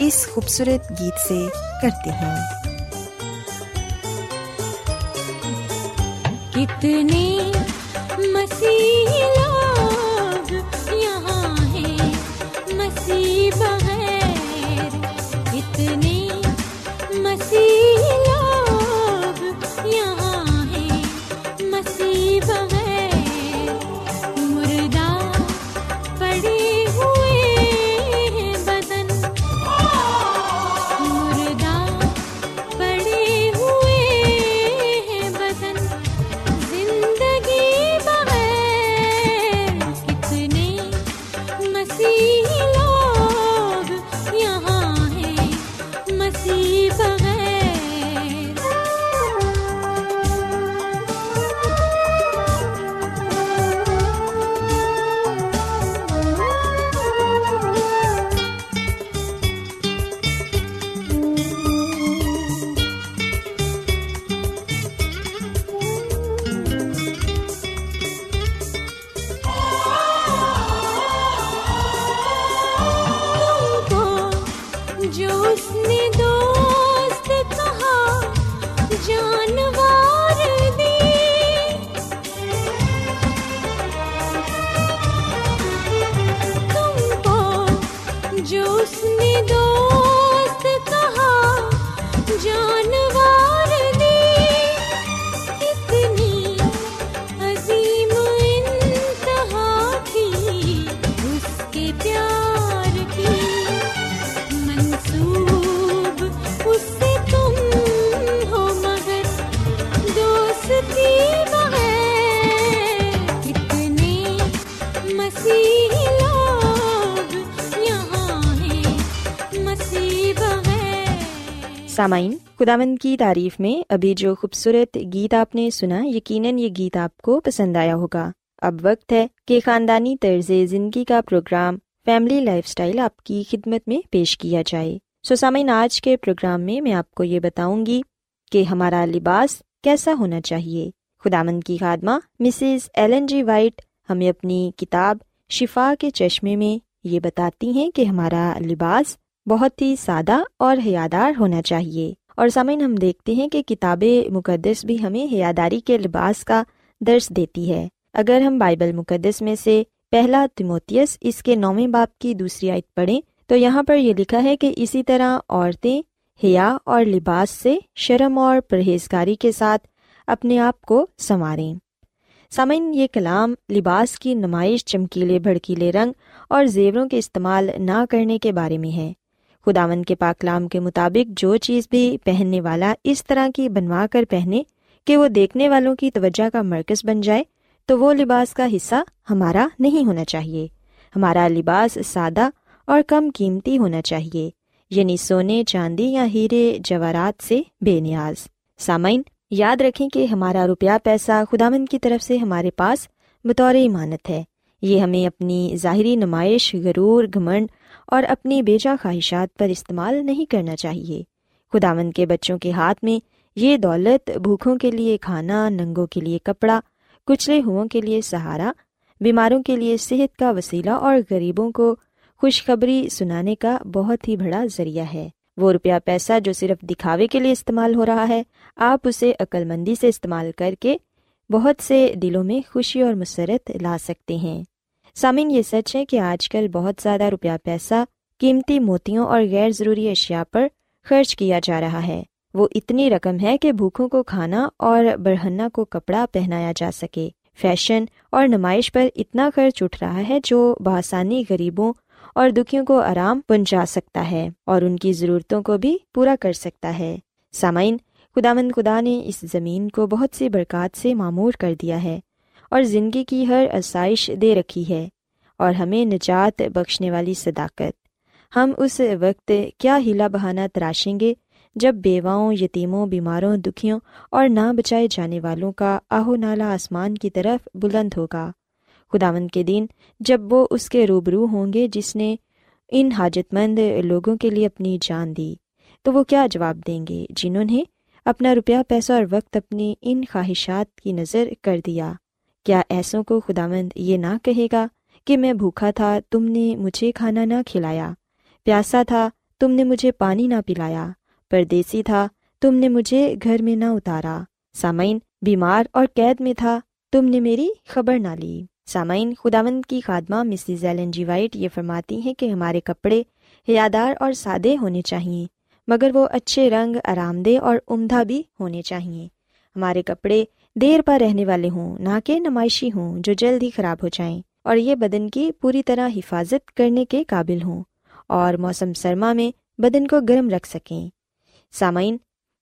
اس خوبصورت گیت سے کرتے ہیں کتنے مسیح لوگ یہاں ہیں مسیح خداوند کی تعریف میں ابھی جو خوبصورت گیت آپ نے سنا، یقیناً یہ گیت آپ کو پسند آیا ہوگا۔ اب وقت ہے کہ خاندانی طرز زندگی کا پروگرام، فیملی لائف اسٹائل آپ کی خدمت میں پیش کیا جائے۔ سو سامعین، آج کے پروگرام میں میں آپ کو یہ بتاؤں گی کہ ہمارا لباس کیسا ہونا چاہیے۔ خدامند کی خادمہ، مسز ایلن جی وائٹ ہمیں اپنی کتاب شفا کے چشمے میں یہ بتاتی ہیں کہ ہمارا لباس بہت ہی سادہ اور حیادار ہونا چاہیے۔ اور سامعین، ہم دیکھتے ہیں کہ کتاب مقدس بھی ہمیں حیاداری کے لباس کا درس دیتی ہے۔ اگر ہم بائبل مقدس میں سے پہلا تموتیس اس کے نویں باپ کی دوسری آیت پڑھیں، تو یہاں پر یہ لکھا ہے کہ اسی طرح عورتیں حیا اور لباس سے شرم اور پرہیزگاری کے ساتھ اپنے آپ کو سنواریں۔ سامعین، یہ کلام لباس کی نمائش چمکیلے، بھڑکیلے رنگ اور زیوروں کے استعمال نہ کرنے کے بارے میں ہے۔ خداون کے پاکلام کے مطابق جو چیز بھی پہننے والا اس طرح کی بنوا کر پہنے کہ وہ دیکھنے والوں کی توجہ کا مرکز بن جائے، تو وہ لباس کا حصہ ہمارا نہیں ہونا چاہیے۔ ہمارا لباس سادہ اور کم قیمتی ہونا چاہیے یعنی سونے، چاندی یا ہیرے جواہرات سے بے نیاز۔ سامعین، یاد رکھیں کہ ہمارا روپیہ پیسہ خدامند کی طرف سے ہمارے پاس بطور امانت ہے۔ یہ ہمیں اپنی ظاہری نمائش، غرور، گھمنڈ اور اپنی بیجا خواہشات پر استعمال نہیں کرنا چاہیے۔ خداوند کے بچوں کے ہاتھ میں یہ دولت بھوکھوں کے لیے کھانا، ننگوں کے لیے کپڑا، کچلے ہو کے لیے سہارا، بیماروں کے لیے صحت کا وسیلہ اور غریبوں کو خوشخبری سنانے کا بہت ہی بڑا ذریعہ ہے۔ وہ روپیہ پیسہ جو صرف دکھاوے کے لیے استعمال ہو رہا ہے، آپ اسے عقل مندی سے استعمال کر کے بہت سے دلوں میں خوشی اور مسرت لا سکتے ہیں۔ سامعین، یہ سچ ہے کہ آج کل بہت زیادہ روپیہ پیسہ، قیمتی موتیوں اور غیر ضروری اشیاء پر خرچ کیا جا رہا ہے۔ وہ اتنی رقم ہے کہ بھوکھوں کو کھانا اور برہنا کو کپڑا پہنایا جا سکے۔ فیشن اور نمائش پر اتنا خرچ اٹھ رہا ہے جو بآسانی غریبوں اور دکھیوں کو آرام پہنچا سکتا ہے اور ان کی ضرورتوں کو بھی پورا کر سکتا ہے۔ سامعین خدا مند خدا نے اس زمین کو بہت سی برکات سے معمور کر دیا ہے۔ اور زندگی کی ہر آسائش دے رکھی ہے اور ہمیں نجات بخشنے والی صداقت۔ ہم اس وقت کیا ہیلا بہانا تراشیں گے جب بیواؤں، یتیموں، بیماروں، دکھیوں اور نہ بچائے جانے والوں کا آہو نالا آسمان کی طرف بلند ہوگا۔ خداون کے دن جب وہ اس کے روبرو ہوں گے جس نے ان حاجت مند لوگوں کے لیے اپنی جان دی، تو وہ کیا جواب دیں گے جنہوں نے اپنا روپیہ، پیسہ اور وقت اپنی ان خواہشات کی نظر کر دیا۔ کیا ایسوں کو خداوند یہ نہ کہے گا کہ میں بھوکھا تھا، تم نے مجھے کھانا نہ کھلایا۔ پیاسا تھا، تم نے مجھے پانی نہ پلایا۔ پردیسی تھا، تم نے مجھے گھر میں نہ اتارا۔ سامعین، بیمار اور قید میں تھا، تم نے میری خبر نہ لی۔ سامعین، خداوند کی خادمہ مسز ایلن جی وائٹ یہ فرماتی ہیں کہ ہمارے کپڑے حیادار اور سادے ہونے چاہیے مگر وہ اچھے رنگ، آرام دہ اور عمدہ بھی ہونے چاہیے ہمارے کپڑے دیر پر رہنے والے ہوں، نہ کہ نمائشی ہوں، جو جلد ہی خراب ہو جائیں۔ اور یہ بدن کی پوری طرح حفاظت کرنے کے قابل ہوں۔ اور موسم سرما میں بدن کو گرم رکھ سکیں۔ سامعین،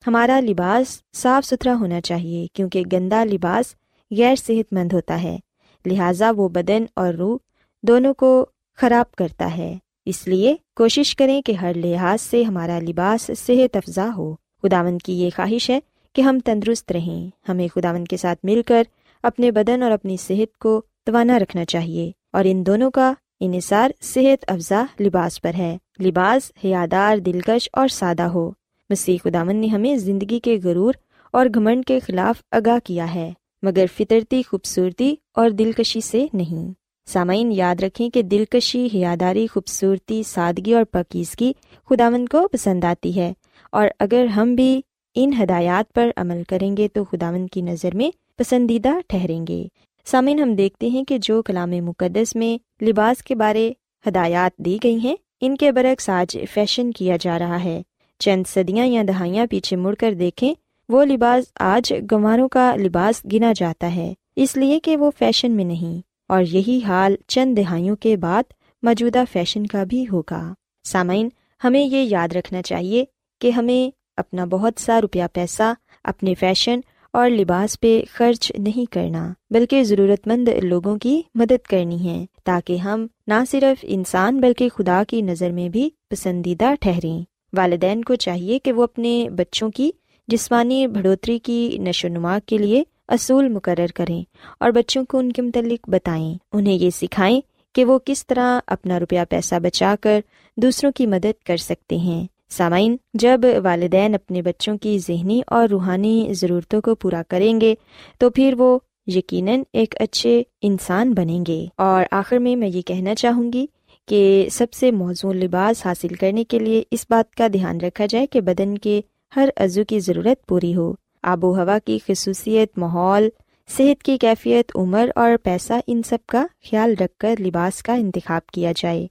ہمارا لباس صاف ستھرا ہونا چاہیے، کیونکہ گندا لباس غیر صحت مند ہوتا ہے۔ لہٰذا وہ بدن اور روح دونوں کو خراب کرتا ہے۔ اس لیے کوشش کریں کہ ہر لحاظ سے ہمارا لباس صحت افزا ہو۔ خداون کی یہ خواہش ہے کہ ہم تندرست رہیں۔ ہمیں خداون کے ساتھ مل کر اپنے بدن اور اپنی صحت کو توانا رکھنا چاہیے اور ان دونوں کا انحصار صحت افزا لباس پر ہے۔ لباس حیادار، دلکش اور سادہ ہو۔ مسیح خدامن نے ہمیں زندگی کے غرور اور گھمنڈ کے خلاف آگاہ کیا ہے، مگر فطرتی، خوبصورتی اور دلکشی سے نہیں۔ سامعین، یاد رکھیں کہ دلکشی، حیاداری، خوبصورتی، سادگی اور پکیزگی خداون کو پسند آتی ہے اور اگر ہم بھی ان ہدایات پر عمل کریں گے تو خداون کی نظر میں پسندیدہ ٹھہریں گے۔ سامعین، ہم دیکھتے ہیں کہ جو کلام مقدس میں لباس کے بارے ہدایات دی گئی ہیں، ان کے برعکس آج فیشن کیا جا رہا ہے۔ چند صدیاں یا دہائیاں پیچھے مڑ کر دیکھیں، وہ لباس آج گنواروں کا لباس گنا جاتا ہے، اس لیے کہ وہ فیشن میں نہیں۔ اور یہی حال چند دہائیوں کے بعد موجودہ فیشن کا بھی ہوگا۔ سامعین، ہمیں یہ یاد رکھنا چاہیے کہ ہمیں اپنا بہت سا روپیہ پیسہ، اپنے فیشن اور لباس پہ خرچ نہیں کرنا، بلکہ ضرورت مند لوگوں کی مدد کرنی ہے، تاکہ ہم نہ صرف انسان بلکہ خدا کی نظر میں بھی پسندیدہ ٹھہریں۔ والدین کو چاہیے کہ وہ اپنے بچوں کی جسمانی بڑھوتری کی نشو نما کے لیے اصول مقرر کریں اور بچوں کو ان کے متعلق بتائیں۔ انہیں یہ سکھائیں کہ وہ کس طرح اپنا روپیہ پیسہ بچا کر دوسروں کی مدد کر سکتے ہیں۔ سامعین، جب والدین اپنے بچوں کی ذہنی اور روحانی ضرورتوں کو پورا کریں گے، تو پھر وہ یقیناً ایک اچھے انسان بنیں گے۔ اور آخر میں میں یہ کہنا چاہوں گی کہ سب سے موزوں لباس حاصل کرنے کے لیے اس بات کا دھیان رکھا جائے کہ بدن کے ہر عضو کی ضرورت پوری ہو۔ آب و ہوا کی خصوصیت، ماحول، صحت کی کیفیت، عمر اور پیسہ، ان سب کا خیال رکھ کر لباس کا انتخاب کیا جائے۔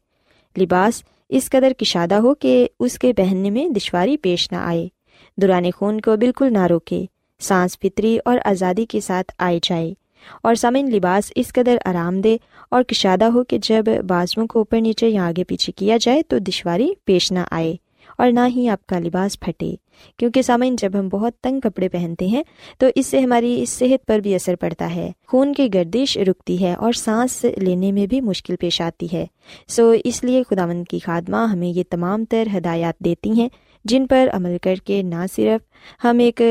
لباس اس قدر کشادہ ہو کہ اس کے پہننے میں دشواری پیش نہ آئے۔ دوران خون کو بالکل نہ روکے، سانس فطری اور آزادی کے ساتھ آئے جائے۔ اور سمن لباس اس قدر آرام دہ اور کشادہ ہو کہ جب بازوؤں کو اوپر نیچے یا آگے پیچھے کیا جائے تو دشواری پیش نہ آئے۔ اور نہ ہی آپ کا لباس پھٹے۔ کیونکہ سامعین، جب ہم بہت تنگ کپڑے پہنتے ہیں، تو اس سے ہماری صحت پر بھی اثر پڑتا ہے۔ خون کی گردش رکتی ہے اور سانس لینے میں بھی مشکل پیش آتی ہے۔ سو اس لیے خدا مند کی خادمہ ہمیں یہ تمام تر ہدایات دیتی ہیں، جن پر عمل کر کے نہ صرف ہم ایک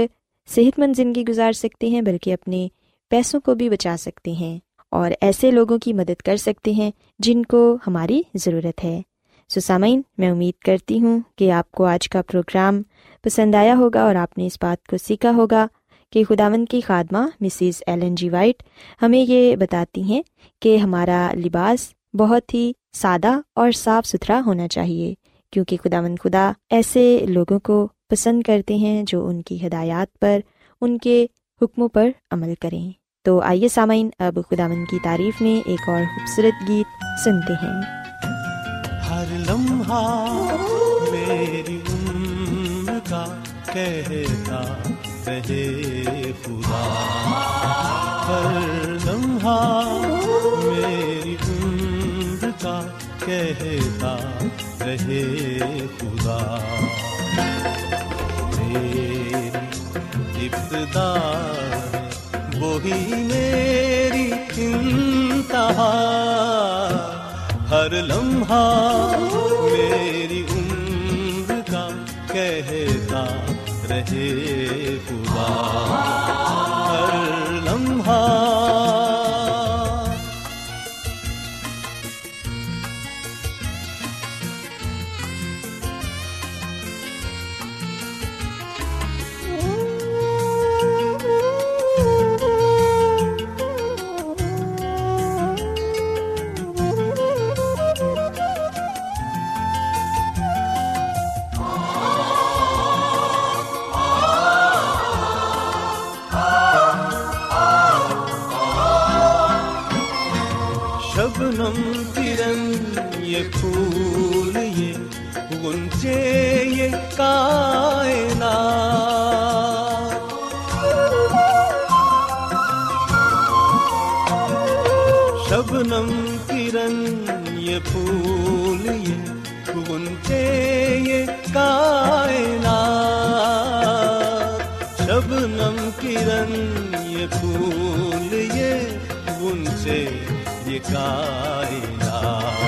صحت مند زندگی گزار سکتے ہیں، بلکہ اپنے پیسوں کو بھی بچا سکتے ہیں۔ اور ایسے لوگوں کی مدد کر سکتے ہیں جن کو ہماری ضرورت ہے۔ سو سامعین میں امید کرتی ہوں کہ آپ کو آج کا پروگرام پسند آیا ہوگا اور آپ نے اس بات کو سیکھا ہوگا کہ خداون کی خادمہ مسز ایلن جی وائٹ ہمیں یہ بتاتی ہیں کہ ہمارا لباس بہت ہی سادہ اور صاف ستھرا ہونا چاہیے کیونکہ خداون خدا ایسے لوگوں کو پسند کرتے ہیں جو ان کی ہدایات پر، ان کے حکموں پر عمل کریں۔ تو آئیے سامعین، اب خداون کی تعریف میں ایک اور خوبصورت گیت سنتے ہیں۔ ہر لمحہ میری عمر کا کہتا رہے خدا۔ ہر لمحہ میری عمر کا کہتا رہے خدا۔ میری ابتدا وہی میری انتہا۔ ہر لمحہ میری عمر کا کہتا رہے خدا۔ شبنم کرن یہ پھول یہ گنچے یہ کائنات شبنم کرن یہ پھول یہ گنچے یہ کائنات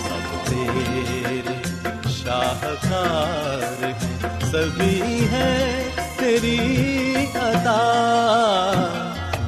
سب تیرے شاہکار ہیں سبھی ہے تیری عطا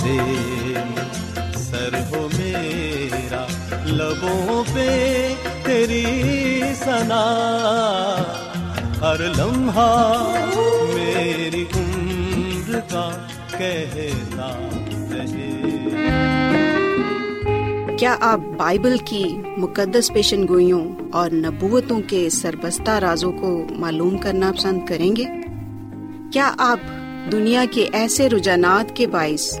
سجدے سر ہو میرا، لبوں پہ تیری سنا ہر لمحہ میری عمر کا کہتا رہے۔ کیا آپ بائبل کی مقدس پیشن گوئیوں اور نبوتوں کے سربستہ رازوں کو معلوم کرنا پسند کریں گے؟ کیا آپ دنیا کے ایسے رجحانات کے باعث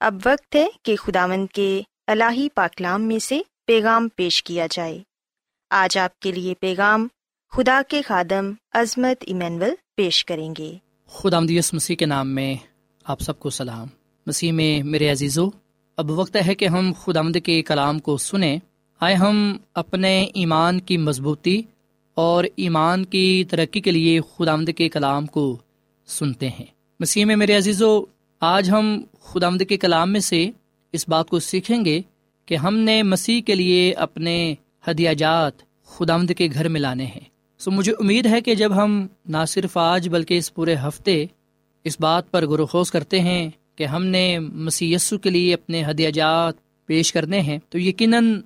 اب وقت ہے کہ خداوند کے الہی پاکلام میں سے پیغام پیش کیا جائے۔ آج آپ کے لیے پیغام خدا کے خادم عظمت ایمینول پیش کریں گے۔ خدا مدیس مسیح کے نام میں آپ سب کو سلام۔ مسیح میں میرے عزیزو، اب وقت ہے کہ ہم خدا مد کے کلام کو سنیں۔ آئے ہم اپنے ایمان کی مضبوطی اور ایمان کی ترقی کے لیے خدا آمد کے کلام کو سنتے ہیں۔ مسیح میں میرے عزیز و آج ہم خدا کے کلام میں سے اس بات کو سیکھیں گے کہ ہم نے مسیح کے لیے اپنے ہدیہ جات خدا آمد کے گھر میں لانے ہیں۔ سو مجھے امید ہے کہ جب ہم نہ صرف آج بلکہ اس پورے ہفتے اس بات پر غور و خوض کرتے ہیں کہ ہم نے مسی کے لیے اپنے ہدیہ جات پیش کرنے ہیں، تو یقیناً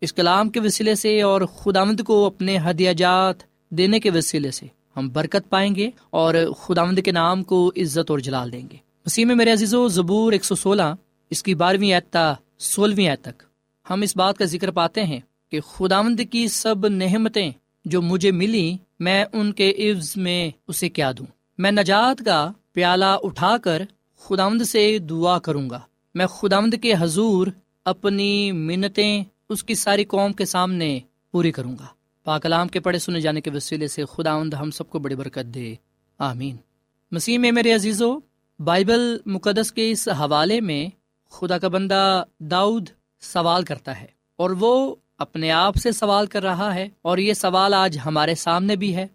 اس کلام کے وسیلے سے اور خداوند کو اپنے ہدیہ جات دینے کے وسیلے سے ہم برکت پائیں گے اور خداوند کے نام کو عزت اور جلال دیں گے۔ مسیح میں میرے عزیز و زبور ایک سو سولہ، اس کی بارہویں اعتا سولہویں اعت تک۔ ہم اس بات کا ذکر پاتے ہیں کہ خداوند کی سب نعمتیں جو مجھے ملی میں ان کے عفظ میں اسے کیا دوں۔ میں نجات کا پیالہ اٹھا کر خداوند سے دعا کروں گا۔ میں خداوند کے حضور اپنی منتیں اس کی ساری قوم کے سامنے پوری کروں گا۔ پاکلام کے پڑھے سنے جانے کے وسیلے سے خدا ہم سب کو بڑی برکت دے۔ آمین۔ مسیح میں میرے عزیز و بائبل مقدس کے اس حوالے میں خدا کا بندہ داؤد سوال کرتا ہے اور وہ اپنے آپ سے سوال کر رہا ہے اور یہ سوال آج ہمارے سامنے بھی ہے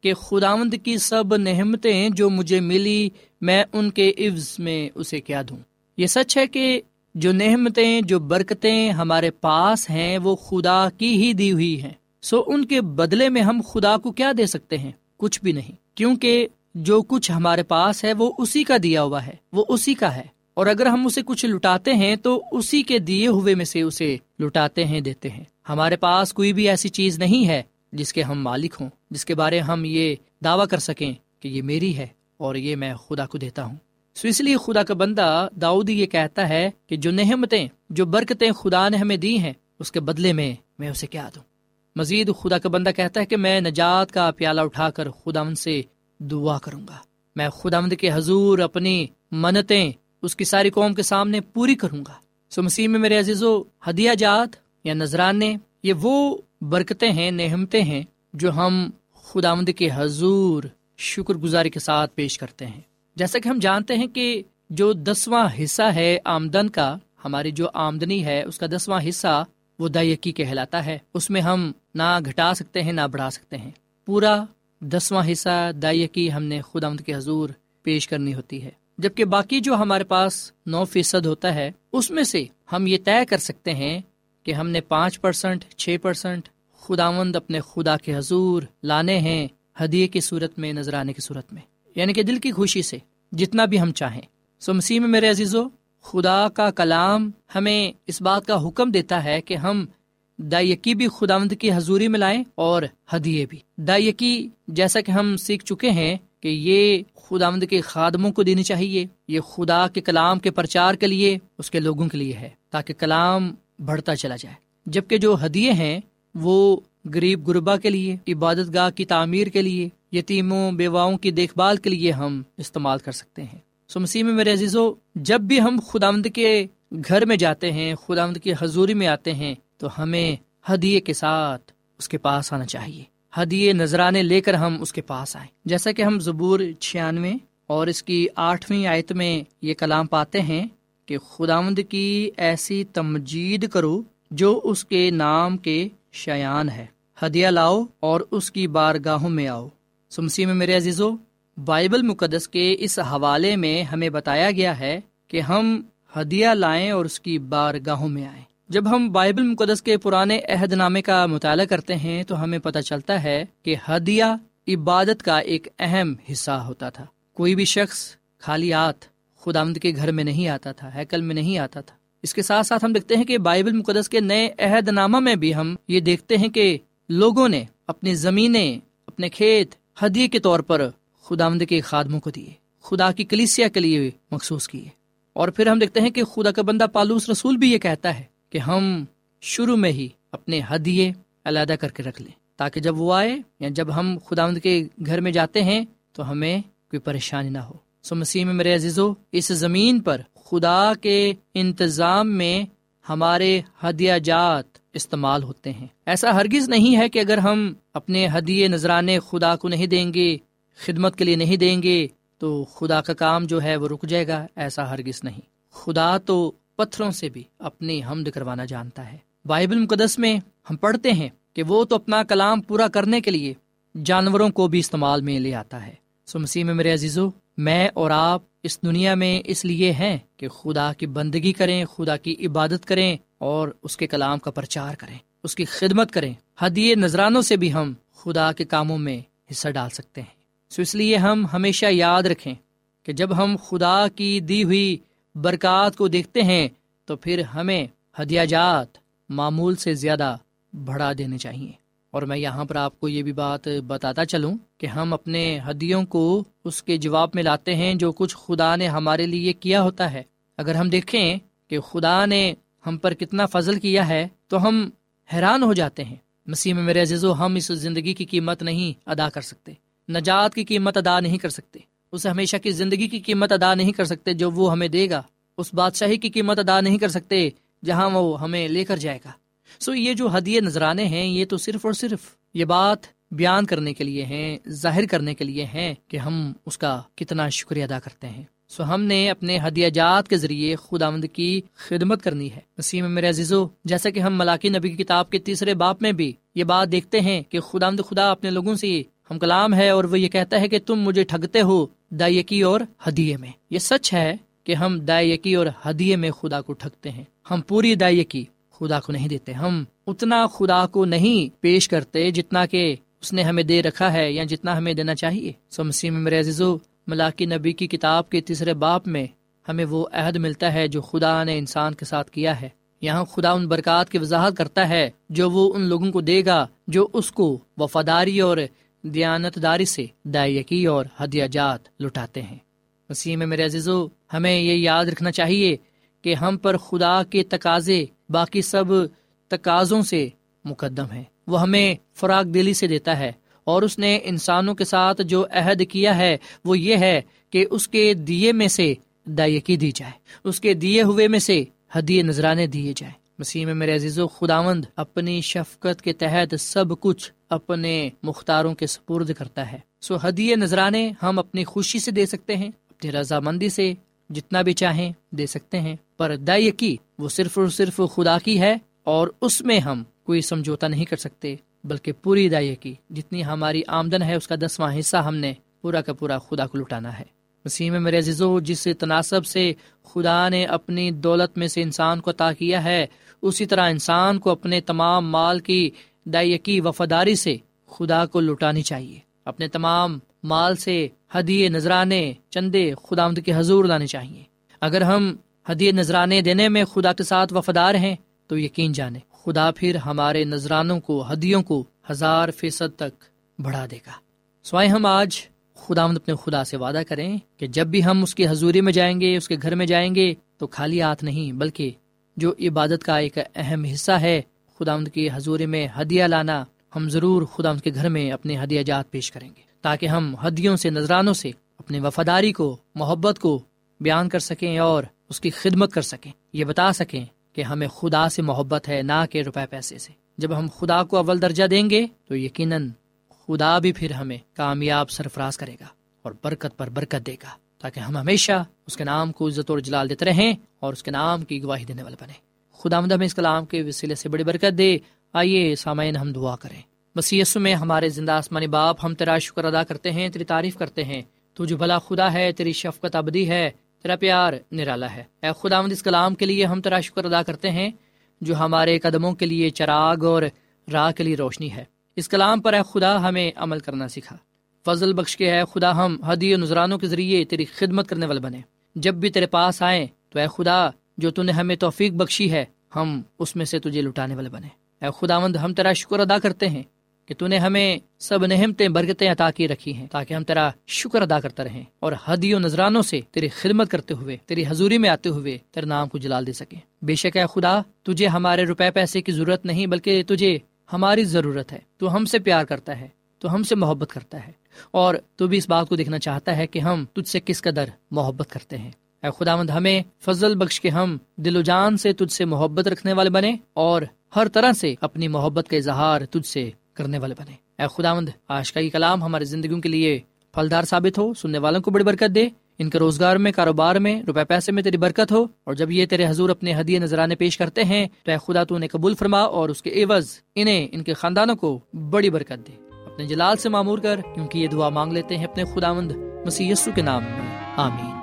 کہ خداوند کی سب نعمتیں جو مجھے ملی میں ان کے عفظ میں اسے کیا دوں؟ یہ سچ ہے کہ جو نعمتیں، جو برکتیں ہمارے پاس ہیں، وہ خدا کی ہی دی ہوئی ہیں۔ سو ان کے بدلے میں ہم خدا کو کیا دے سکتے ہیں؟ کچھ بھی نہیں۔ کیونکہ جو کچھ ہمارے پاس ہے، وہ اسی کا دیا ہوا ہے۔ وہ اسی کا ہے۔ اور اگر ہم اسے کچھ لٹاتے ہیں، تو اسی کے دیے ہوئے میں سے اسے لٹاتے ہیں، دیتے ہیں۔ ہمارے پاس کوئی بھی ایسی چیز نہیں ہے جس کے ہم مالک ہوں، جس کے بارے ہم یہ دعوی کر سکیں کہ یہ میری ہے اور یہ میں خدا کو دیتا ہوں۔ سو اس لیے خدا کا بندہ داؤدی یہ کہتا ہے کہ جو نحمتیں جو برکتیں خدا نے ہمیں دی ہیں، اس کے بدلے میں میں اسے کیا دوں۔ مزید خدا کا بندہ کہتا ہے کہ میں نجات کا پیالہ اٹھا کر خدا ان سے دعا کروں گا۔ میں خدا مند کے حضور اپنی منتیں اس کی ساری قوم کے سامنے پوری کروں گا۔ سو مسیح میں میرے عزیز و ہدیہ جات یا نذرانے یہ وہ برکتیں ہیں نحمتیں ہیں جو ہم خدا مند کے حضور شکر گزاری کے ساتھ پیش کرتے ہیں۔ جیسا کہ ہم جانتے ہیں کہ جو دسواں حصہ ہے آمدن کا، ہماری جو آمدنی ہے، اس کا دسواں حصہ وہ دائکی کہلاتا ہے۔ اس میں ہم نہ گھٹا سکتے ہیں، نہ بڑھا سکتے ہیں۔ پورا دسواں حصہ دائکی ہم نے خود آمد کے حضور پیش کرنی ہوتی ہے۔ جبکہ باقی جو ہمارے پاس نو فیصد ہوتا ہے، اس میں سے ہم یہ طے کر سکتے ہیں کہ ہم نے پانچ پرسنٹ، چھ پرسنٹ خداوند اپنے خدا کے حضور لانے ہیں ہدیے کی صورت میں نظر آنے کی صورت میں۔ یعنی کہ دل کی خوشی سے، جتنا بھی ہم چاہیں۔ سو مسیح میں میرے عزیز و خدا کا کلام ہمیں اس بات کا حکم دیتا ہے کہ ہم دائیکی بھی خدا مند کی حضوری میں لائیں اور ہدیے بھی۔ دائیکی جیسا کہ ہم سیکھ چکے ہیں کہ یہ خداوند کے خادموں کو دینی چاہیے، یہ خدا کے کلام کے پرچار کے لیے اس کے لوگوں کے لیے ہے، تاکہ کلام بڑھتا چلا جائے۔ جبکہ جو ہدیے ہیں، وہ غریب غربا کے لیے، عبادت گاہ کی تعمیر کے لیے، یتیموں، بیواؤں کی دیکھ بھال کے لیے ہم استعمال کر سکتے ہیں۔ سو مسیح میں میرے عزیزو، جب بھی ہم خدا کے گھر میں جاتے ہیں خدا کی حضوری میں آتے ہیں تو ہمیں ہدیے کے ساتھ اس کے پاس آنا چاہیے۔ ہدیے نذرانے لے کر ہم اس کے پاس آئیں۔ جیسا کہ ہم زبور چھیانوے اور اس کی آٹھویں آیت میں یہ کلام پاتے ہیں کہ خداوند کی ایسی تمجید کرو جو اس کے نام کے شیان ہے۔ ہدیہ لاؤ اور اس کی بارگاہوں میں آؤ۔ سمسی میں میرے عزیزو، بائبل مقدس کے اس حوالے میں ہمیں بتایا گیا ہے کہ ہم ہدیہ لائیں اور اس کی بارگاہوں میں آئیں۔ جب ہم بائبل مقدس کے پرانے عہد نامے کا مطالعہ کرتے ہیں تو ہمیں پتہ چلتا ہے کہ ہدیہ عبادت کا ایک اہم حصہ ہوتا تھا۔ کوئی بھی شخص خالی آت خدا کے گھر میں نہیں آتا تھا، ہیکل میں نہیں آتا تھا۔ اس کے ساتھ ساتھ ہم دیکھتے ہیں کہ بائبل مقدس کے نئے عہد نامہ میں بھی ہم یہ دیکھتے ہیں کہ لوگوں نے اپنی زمینیں، اپنے کھیت ہدیے کے طور پر خدا کے خادموں کو دیے، خدا کی کلیسیا کے لیے مخصوص کیے۔ اور پھر ہم دیکھتے ہیں کہ خدا کا بندہ پالوس رسول بھی یہ کہتا ہے۔ کہ ہم شروع میں ہی اپنے ہدیے علیحدہ کر کے رکھ لیں تاکہ جب وہ آئے، یا جب ہم خدا کے گھر میں جاتے ہیں، تو ہمیں کوئی پریشانی نہ ہو۔ سو مسیح میں میرے عزیزو، اس زمین پر خدا کے انتظام میں ہمارے ہدیہ جات استعمال ہوتے ہیں۔ ایسا ہرگز نہیں ہے کہ اگر ہم اپنے ہدیے نذرانے خدا کو نہیں دیں گے، خدمت کے لیے نہیں دیں گے، تو خدا کا کام جو ہے وہ رک جائے گا، ایسا ہرگز نہیں۔ خدا تو پتھروں سے بھی اپنی حمد کروانا جانتا ہے۔ بائبل مقدس میں ہم پڑھتے ہیں کہ وہ تو اپنا کلام پورا کرنے کے لیے جانوروں کو بھی استعمال میں لے آتا ہے۔ سو مسیح میں میرے عزیزو، میں اور آپ اس دنیا میں اس لیے ہیں کہ خدا کی بندگی کریں، خدا کی عبادت کریں اور اس کے کلام کا پرچار کریں، اس کی خدمت کریں۔ ہدیے نذرانوں سے بھی ہم خدا کے کاموں میں حصہ ڈال سکتے ہیں۔ سو اس لیے ہم ہمیشہ یاد رکھیں کہ جب ہم خدا کی دی ہوئی برکات کو دیکھتے ہیں، تو پھر ہمیں ہدیہ جات معمول سے زیادہ بڑھا دینے چاہیے۔ اور میں یہاں پر آپ کو یہ بھی بات بتاتا چلوں کہ ہم اپنے ہدیوں کو اس کے جواب میں لاتے ہیں جو کچھ خدا نے ہمارے لیے کیا ہوتا ہے۔ اگر ہم دیکھیں کہ خدا نے ہم پر کتنا فضل کیا ہے، تو ہم حیران ہو جاتے ہیں۔ مسیح میں میرے عزیز و ہم اس زندگی کی قیمت نہیں ادا کر سکتے، نجات کی قیمت ادا نہیں کر سکتے۔ اسے ہمیشہ کی زندگی کی قیمت ادا نہیں کر سکتے جو وہ ہمیں دے گا۔ اس بادشاہی کی قیمت ادا نہیں کر سکتے جہاں وہ ہمیں لے کر جائے گا۔ سو یہ جو ہدیے نذرانے ہیں، یہ تو صرف اور صرف یہ بات بیان کرنے کے لیے ہیں، ظاہر کرنے کے لیے ہیں کہ ہم اس کا کتنا شکریہ ادا کرتے ہیں۔ سو ہم نے اپنے ہدیہ جات کے ذریعے خدا کی خدمت کرنی ہے۔ میں میرے عزیزو، جیسا کہ ہم ملاقی نبی کی کتاب کے تیسرے باپ میں بھی یہ بات دیکھتے ہیں کہ خدا آمد خدا اپنے لوگوں سے ہم کلام ہے اور وہ یہ کہتا ہے کہ تم مجھے ٹھگتے ہو دائیکی اور ہدیے میں۔ یہ سچ ہے کہ ہم دائیکی اور ہدیے میں خدا کو ٹھگتے ہیں۔ ہم پوری دائیکی خدا کو نہیں دیتے۔ ہم اتنا خدا کو نہیں پیش کرتے جتنا کہ اس نے ہمیں دے رکھا ہے یا جتنا ہمیں دینا چاہیے۔ سو مسیح میں عزیزو ملاقی نبی کی کتاب کے تیسرے باپ میں ہمیں وہ عہد ملتا ہے جو خدا نے انسان کے ساتھ کیا ہے۔ یہاں خدا ان برکات کی وضاحت کرتا ہے جو وہ ان لوگوں کو دے گا جو اس کو وفاداری اور دیانت داری سے دائیکی اور ہدیہ جات لٹاتے ہیں۔ مسیح میں میرے عزیزو، ہمیں یہ یاد رکھنا چاہیے کہ ہم پر خدا کے تقاضے باقی سب تقاضوں سے مقدم ہے وہ ہمیں فراغ دلی سے دیتا ہے اور اس نے انسانوں کے ساتھ جو عہد کیا ہے، وہ یہ ہے کہ اس کے دیے میں سے دائیکی دی جائے، اس کے دیے ہوئے میں سے ہدیے نذرانے دیے جائے مسیح میں میرے عزیز و خداوند اپنی شفقت کے تحت سب کچھ اپنے مختاروں کے سپرد کرتا ہے۔ سو ہدیے، نذرانے ہم اپنی خوشی سے دے سکتے ہیں، اپنی رضامندی سے جتنا بھی چاہیں دے سکتے ہیں۔ پر دائیکی وہ صرف اور صرف خدا کی ہے اور اس میں ہم کوئی سمجھوتا نہیں کر سکتے، بلکہ پوری دائیں کی، جتنی ہماری آمدن ہے، اس کا دسواں حصہ ہم نے پورا کا پورا خدا کو لٹانا ہے۔ مسیح میں میرے عزیزو، جس تناسب سے خدا نے اپنی دولت میں سے انسان کو عطا کیا ہے، اسی طرح انسان کو اپنے تمام مال کی دائیکی وفاداری سے خدا کو لٹانی چاہیے۔ اپنے تمام مال سے ہدیے، نذرانے، چندے خدا کے حضور لانے چاہیے۔ اگر ہم ہدیے، نذرانے دینے میں خدا کے ساتھ وفادار ہیں، تو یقین جانے، خدا پھر ہمارے نذرانوں کو، ہدیوں کو ہزار فیصد تک بڑھا دے گا۔ سوائے ہم آج خداوند اپنے خدا سے وعدہ کریں کہ جب بھی ہم اس کی حضوری میں جائیں گے، اس کے گھر میں جائیں گے، تو خالی ہاتھ نہیں، بلکہ جو عبادت کا ایک اہم حصہ ہے، خداوند کی حضوری میں ہدیہ لانا، ہم ضرور خدا ان کے گھر میں اپنے ہدیہ جات پیش کریں گے، تاکہ ہم ہدیوں سے، نذرانوں سے اپنے وفاداری کو، محبت کو بیان کر سکیں اور اس کی خدمت کر سکیں۔ یہ بتا سکیں کہ ہمیں خدا سے محبت ہے، نہ کہ روپے پیسے سے۔ جب ہم خدا کو اول درجہ دیں گے، تو یقیناً خدا بھی پھر ہمیں کامیاب سرفراز کرے گا اور برکت پر برکت دے گا تاکہ ہم ہمیشہ اس کے نام کو عزت اور جلال دیتے رہیں اور اس کے نام کی گواہی دینے والے بنے خدا مد ہمیں اس کلام کے وسیلے سے بڑی برکت دے۔ آئیے سامعین ہم دعا کریں۔ بس یسو میں ہمارے زندہ آسمانی باپ، ہم تیرا شکر ادا کرتے ہیں، تیری تعریف کرتے ہیں۔ تو جو بھلا خدا ہے، تیری شفقت ابدی ہے، تیرا پیار نرالا ہے۔ اے خدا اس کلام کے لیے ہم تیرا شکر ادا کرتے ہیں، جو ہمارے قدموں کے لیے چراغ اور راہ کے لیے روشنی ہے۔ اس کلام پر اے خدا ہمیں عمل کرنا سکھا۔ فضل بخش کے ہے خدا، ہم حدی و نذرانوں کے ذریعے تیری خدمت کرنے والے بنے۔ جب بھی تیرے پاس آئیں تو اے خدا، جو تو نے ہمیں توفیق بخشی ہے، ہم اس میں سے تجھے لٹانے والے بنے۔ اے خداوند، ہم تیرا شکر ادا کرتے ہیں کہ تو نے ہمیں سب نہمتیں برکتیں عطا کی رکھی ہیں، تاکہ ہم تیرا شکر ادا کرتا رہیں اور حدی و نذرانوں سے تیری خدمت کرتے ہوئے، تیری حضوری میں آتے ہوئے تیرے نام کو جلال دے سکیں۔ بے شک اے خدا، تجھے ہمارے روپے پیسے کی ضرورت نہیں، بلکہ تجھے ہماری ضرورت ہے، تو ہم سے پیار کرتا ہے، تو ہم سے محبت کرتا ہے۔ اور تو بھی اس بات کو دیکھنا چاہتا ہے کہ ہم تجھ سے کس قدر محبت کرتے ہیں۔ اے خدا مند ہمیں فضل بخش کے ہم دل و جان سے تجھ سے محبت رکھنے والے بنے اور ہر طرح سے اپنی محبت کا اظہار تجھ سے کرنے والے بنے اے خدا مند آج کا یہ کلام ہمارے زندگیوں کے لیے پھلدار ثابت ہو، سننے والوں کو بڑی برکت دے۔ ان کے روزگار میں، کاروبار میں روپے پیسے میں تیری برکت ہو اور جب یہ تیرے حضور اپنے ہدیے نذرانے پیش کرتے ہیں تو اے خدا تو انہیں قبول فرما اور اس کے عوض انہیں، ان کے خاندانوں کو بڑی برکت دے۔ اپنے جلال سے معمور کر، کیونکہ یہ دعا مانگ لیتے ہیں اپنے خدا مند مسی کے نام میں۔ آمین۔